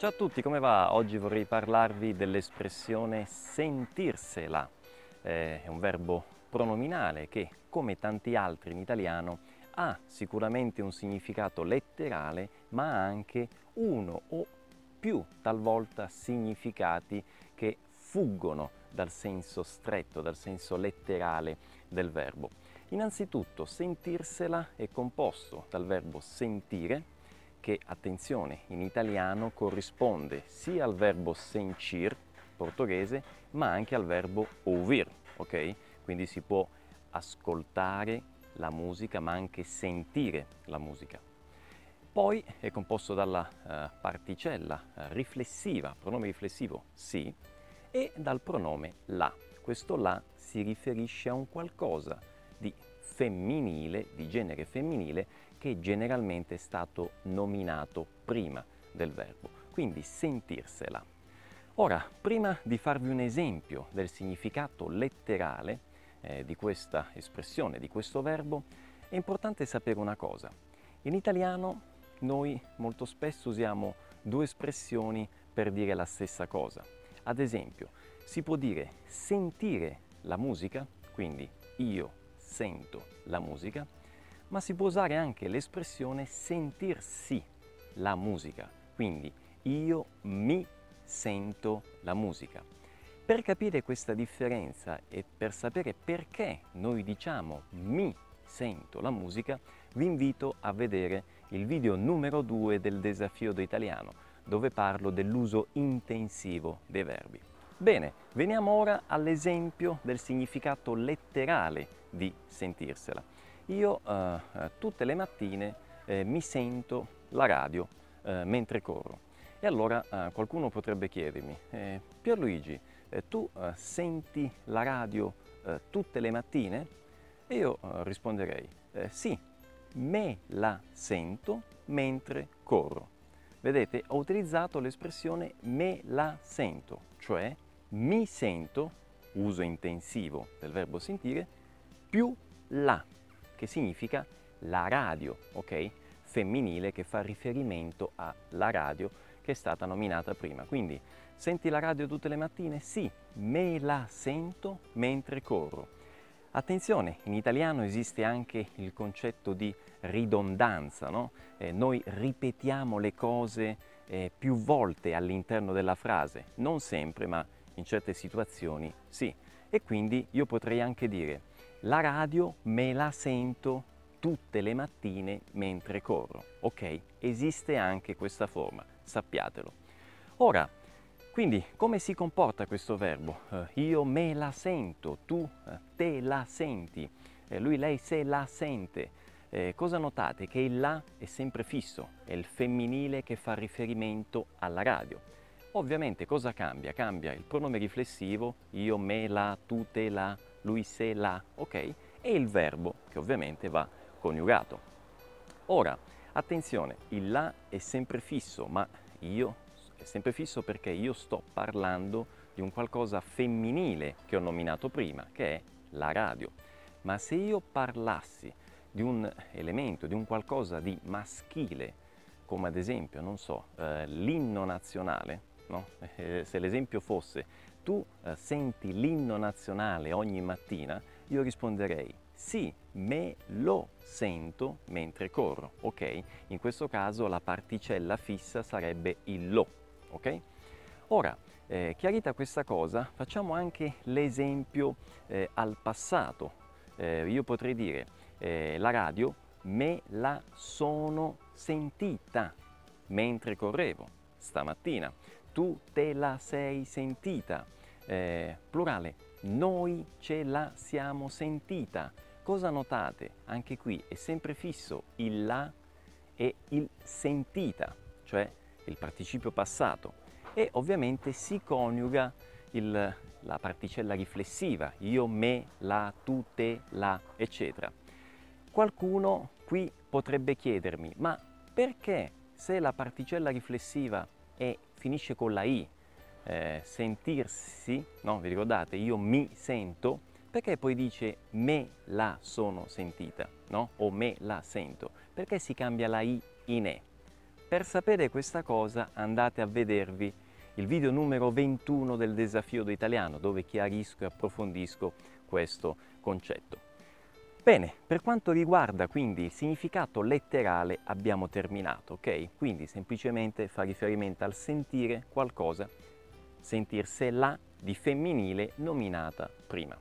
Ciao a tutti, come va? Oggi vorrei parlarvi dell'espressione sentirsela. Eh, è un verbo pronominale che, come tanti altri in italiano, ha sicuramente un significato letterale, ma anche uno o più talvolta significati che fuggono dal senso stretto, dal senso letterale del verbo. Innanzitutto, sentirsela è composto dal verbo sentire, che, attenzione, in italiano corrisponde sia al verbo sentir, portoghese, ma anche al verbo ouvir, ok? Quindi si può ascoltare la musica, ma anche sentire la musica. Poi è composto dalla uh, particella uh, riflessiva, pronome riflessivo sì, e dal pronome la. Questo la si riferisce a un qualcosa di femminile, di genere femminile, che generalmente è stato nominato prima del verbo, quindi sentirsela. Ora, prima di farvi un esempio del significato letterale eh, di questa espressione, di questo verbo, è importante sapere una cosa. In italiano noi molto spesso usiamo due espressioni per dire la stessa cosa. Ad esempio, si può dire sentire la musica, quindi io sento la musica, ma si può usare anche l'espressione sentirsi la musica, quindi io mi sento la musica. Per capire questa differenza e per sapere perché noi diciamo mi sento la musica, vi invito a vedere il video numero 2 del desafio d'italiano, dove parlo dell'uso intensivo dei verbi. Bene, veniamo ora all'esempio del significato letterale di sentirsela io eh, eh, tutte le mattine eh, mi sento la radio eh, mentre corro. E allora eh, qualcuno potrebbe chiedermi, eh, Pierluigi, tu senti la radio tutte le mattine? E io risponderei, sì, me la sento mentre corro. Vedete, ho utilizzato l'espressione me la sento, cioè mi sento, uso intensivo del verbo sentire, più la che significa la radio, ok? Femminile che fa riferimento alla radio che è stata nominata prima. Quindi senti la radio tutte le mattine? Sì, me la sento mentre corro. Attenzione, in italiano esiste anche il concetto di ridondanza, no? eh, noi ripetiamo le cose eh, più volte all'interno della frase, non sempre, ma in certe situazioni sì. E quindi io potrei anche dire la radio me la sento tutte le mattine mentre corro. Ok? Esiste anche questa forma, sappiatelo. Ora, quindi come si comporta questo verbo? Uh, io me la sento, tu uh, te la senti, eh, lui, lei se la sente. Eh, cosa notate? Che il la è sempre fisso, è il femminile che fa riferimento alla radio. Ovviamente cosa cambia? Cambia il pronome riflessivo, io, me, la, tu, te, la, lui, se, la, ok? E il verbo che ovviamente va coniugato. Ora, attenzione, il la è sempre fisso, ma io è sempre fisso perché io sto parlando di un qualcosa femminile che ho nominato prima, che è la radio. Ma se io parlassi di un elemento, di un qualcosa di maschile, come ad esempio, non so, eh, l'inno nazionale, no? eh, se l'esempio fosse tu eh, senti l'inno nazionale ogni mattina, io risponderei sì, me lo sento mentre corro, ok? In questo caso la particella fissa sarebbe il lo, ok? Ora, eh, chiarita questa cosa, facciamo anche l'esempio eh, al passato. Eh, io potrei dire, eh, la radio me la sono sentita mentre correvo stamattina. Tu te la sei sentita eh, plurale, noi ce la siamo sentita. Cosa notate? Anche qui è sempre fisso il la e il sentita, cioè il participio passato. E ovviamente si coniuga il, la particella riflessiva, io, me, la, tu, te, la, eccetera. Qualcuno qui potrebbe chiedermi, ma perché se la particella riflessiva è, finisce con la i, eh, sentirsi, no? vi ricordate, io mi sento, perché poi dice me la sono sentita, no? o me la sento? Perché si cambia la i in e? per sapere questa cosa andate a vedervi il video numero 21 del desafio d'italiano dove chiarisco e approfondisco questo concetto. Bene, per quanto riguarda quindi il significato letterale abbiamo terminato, ok? Quindi semplicemente fa riferimento al sentire qualcosa, sentirsi la di femminile nominata prima.